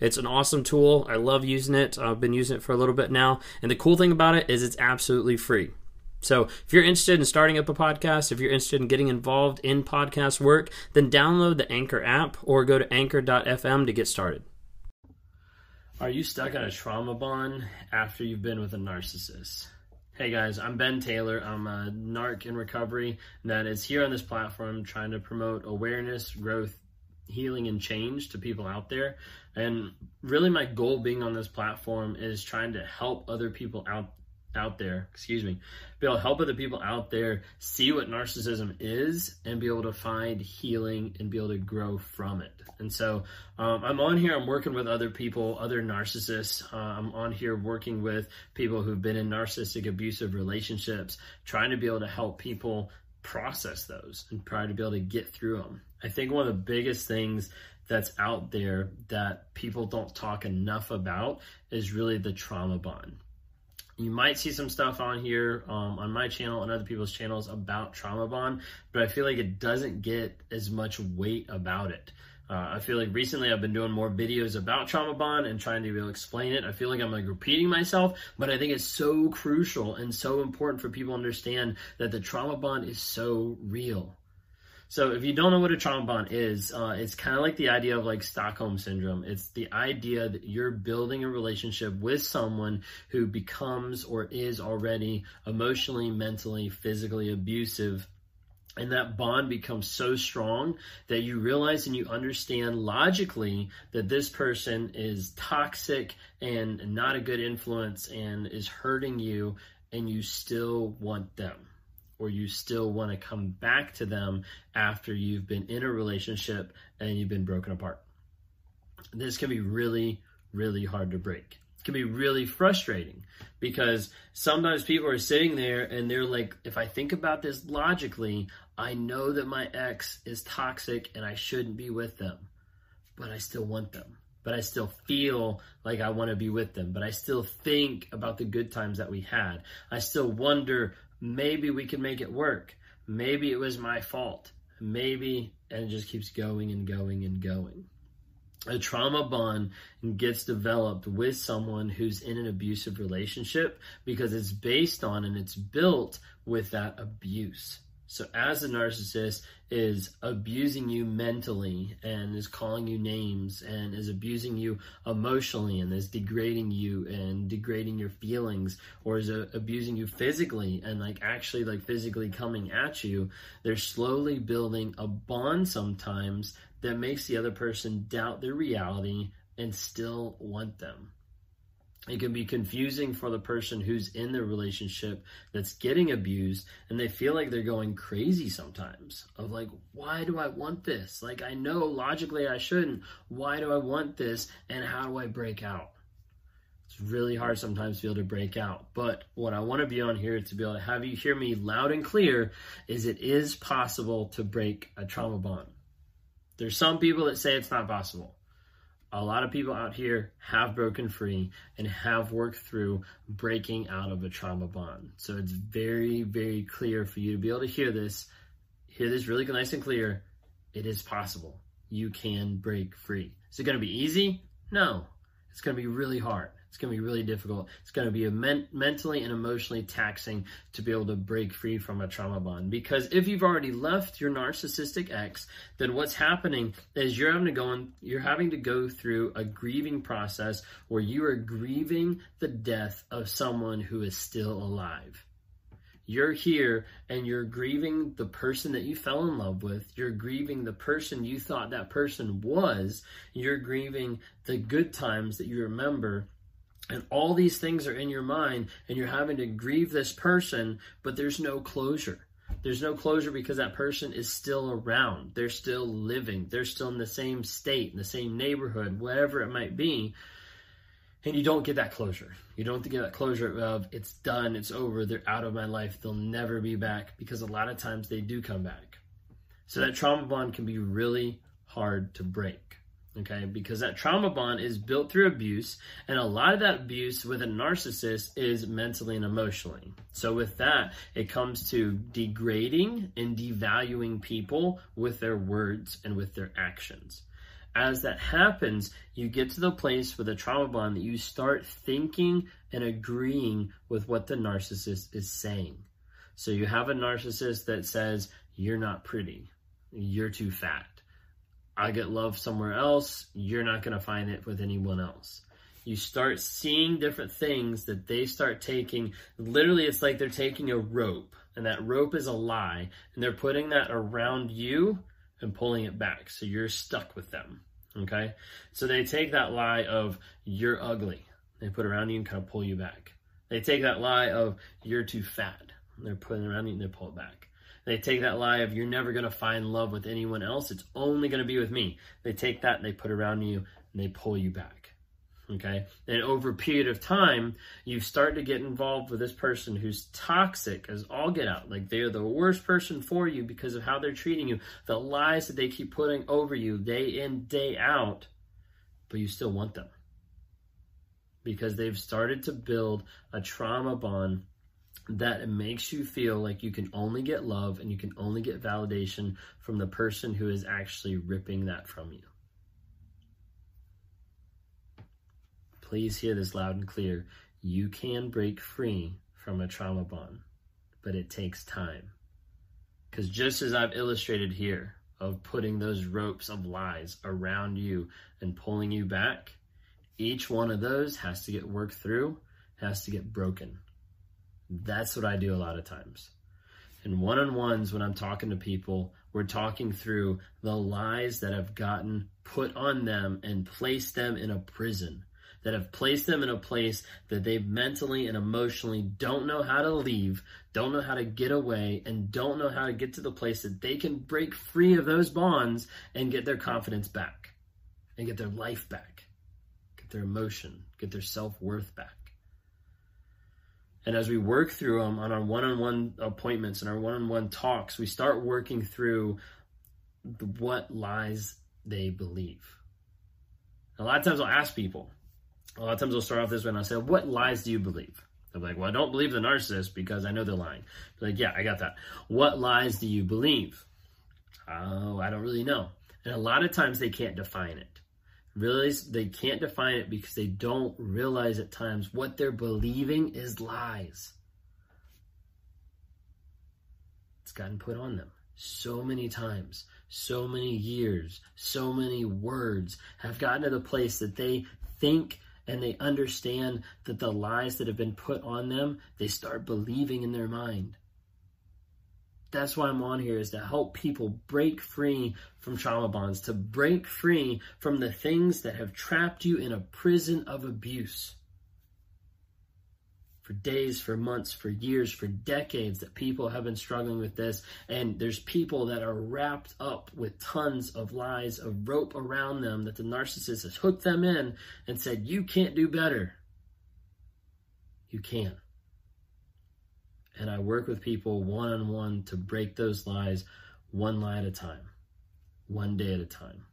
It's an awesome tool. I love using it. I've been using it for a little bit now. And the cool thing about it is it's absolutely free. So if you're interested in starting up a podcast, if you're interested in getting involved in podcast work, then download the Anchor app or go to anchor.fm to get started. Are you stuck on a trauma bond after you've been with a narcissist? Hey guys, I'm Ben Taylor. I'm a narc in recovery that is here on this platform trying to promote awareness, growth, healing and change to people out there. And really my goal being on this platform is trying to help other people out out there, excuse me, be able to help other people out there see what narcissism is and be able to find healing and be able to grow from it. And so um, I'm on here, I'm working with other people, other narcissists. Uh, I'm on here working with people who've been in narcissistic abusive relationships, trying to be able to help people process those and try to be able to get through them. I think one of the biggest things that's out there that people don't talk enough about is really the trauma bond. You might see some stuff on here um, on my channel and other people's channels about trauma bond, but I feel like it doesn't get as much weight about it. Uh, I feel like recently I've been doing more videos about trauma bond and trying to be able to explain it. I feel like I'm like repeating myself, but I think it's so crucial and so important for people to understand that the trauma bond is so real. So if you don't know what a trauma bond is, uh, it's kind of like the idea of like Stockholm syndrome. It's the idea that you're building a relationship with someone who becomes or is already emotionally, mentally, physically abusive and that bond becomes so strong that you realize and you understand logically that this person is toxic and not a good influence and is hurting you and you still want them or you still want to come back to them after you've been in a relationship and you've been broken apart. This can be really, really hard to break can be really frustrating because sometimes people are sitting there and they're like, if I think about this logically, I know that my ex is toxic and I shouldn't be with them, but I still want them. But I still feel like I want to be with them. But I still think about the good times that we had. I still wonder maybe we can make it work. Maybe it was my fault. Maybe, and it just keeps going and going and going a trauma bond gets developed with someone who's in an abusive relationship because it's based on and it's built with that abuse. So as a narcissist is abusing you mentally and is calling you names and is abusing you emotionally and is degrading you and degrading your feelings or is uh, abusing you physically and like actually like physically coming at you, they're slowly building a bond sometimes that makes the other person doubt their reality and still want them. It can be confusing for the person who's in the relationship that's getting abused and they feel like they're going crazy sometimes of like, why do I want this? Like, I know logically I shouldn't. Why do I want this? And how do I break out? It's really hard sometimes to be able to break out. But what I want to be on here to be able to have you hear me loud and clear is it is possible to break a trauma bond. There's some people that say it's not possible. A lot of people out here have broken free and have worked through breaking out of a trauma bond. So it's very, very clear for you to be able to hear this, hear this really nice and clear. It is possible. You can break free. Is it going to be easy? No. It's going to be really hard. It's going to be really difficult. It's going to be men- mentally and emotionally taxing to be able to break free from a trauma bond. Because if you've already left your narcissistic ex, then what's happening is you're having to go and you're having to go through a grieving process where you are grieving the death of someone who is still alive. You're here and you're grieving the person that you fell in love with. You're grieving the person you thought that person was. You're grieving the good times that you remember and all these things are in your mind and you're having to grieve this person, but there's no closure. There's no closure because that person is still around. They're still living. They're still in the same state, in the same neighborhood, whatever it might be. and you don't get that closure. You don't get that closure of it's done, it's over, they're out of my life, they'll never be back because a lot of times they do come back. So that trauma bond can be really hard to break. Okay, because that trauma bond is built through abuse, and a lot of that abuse with a narcissist is mentally and emotionally. So, with that, it comes to degrading and devaluing people with their words and with their actions as that happens, you get to the place with a trauma bond that you start thinking and agreeing with what the narcissist is saying. So you have a narcissist that says, You're not pretty, you're too fat. I get love somewhere else, you're not going to find it with anyone else. You start seeing different things that they start taking. Literally, it's like they're taking a rope, and that rope is a lie, and they're putting that around you and pulling it back. So you're stuck with them. Okay? So they take that lie of you're ugly. They put around you and kind of pull you back. They take that lie of you're too fat. They're putting around you and they pull it back. They take that lie of you're never going to find love with anyone else. It's only going to be with me. They take that and they put around you and they pull you back. Okay. And over a period of time, you start to get involved with this person who's toxic as all get out. Like they're the worst person for you because of how they're treating you, the lies that they keep putting over you day in, day out, but you still want them. Because they've started to build a trauma bond that makes you feel like you can only get love and you can only get validation from the person who is actually ripping that from you. Please hear this loud and clear. You can break free from a trauma bond, but it takes time. Because just as I've illustrated here, of putting those ropes of lies around you and pulling you back, each one of those has to get worked through, has to get broken. That's what I do a lot of times. In one on ones, when I'm talking to people, we're talking through the lies that have gotten put on them and placed them in a prison that have placed them in a place that they mentally and emotionally don't know how to leave, don't know how to get away, and don't know how to get to the place that they can break free of those bonds and get their confidence back and get their life back, get their emotion, get their self worth back. And as we work through them on our one on one appointments and our one on one talks, we start working through what lies they believe. A lot of times I'll ask people, a lot of times I'll start off this way and I'll say, What lies do you believe? They're like, Well, I don't believe the narcissist because I know they're lying. They're like, Yeah, I got that. What lies do you believe? Oh, I don't really know. And a lot of times they can't define it. Really, they can't define it because they don't realize at times what they're believing is lies. It's gotten put on them so many times, so many years, so many words have gotten to the place that they think and they understand that the lies that have been put on them, they start believing in their mind. That's why I'm on here is to help people break free from trauma bonds, to break free from the things that have trapped you in a prison of abuse for days, for months, for years, for decades that people have been struggling with this. And there's people that are wrapped up with tons of lies, of rope around them that the narcissist has hooked them in and said, You can't do better. You can. And I work with people one on one to break those lies one lie at a time, one day at a time,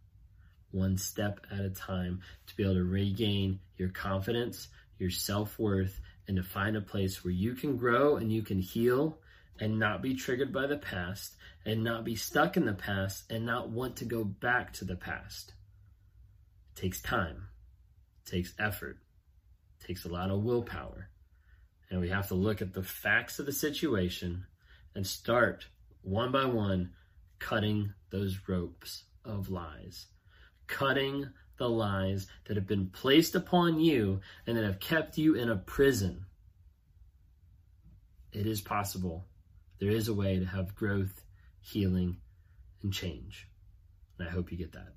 one step at a time to be able to regain your confidence, your self worth, and to find a place where you can grow and you can heal and not be triggered by the past and not be stuck in the past and not want to go back to the past. It takes time, it takes effort, it takes a lot of willpower. And we have to look at the facts of the situation and start one by one cutting those ropes of lies, cutting the lies that have been placed upon you and that have kept you in a prison. It is possible. There is a way to have growth, healing, and change. And I hope you get that.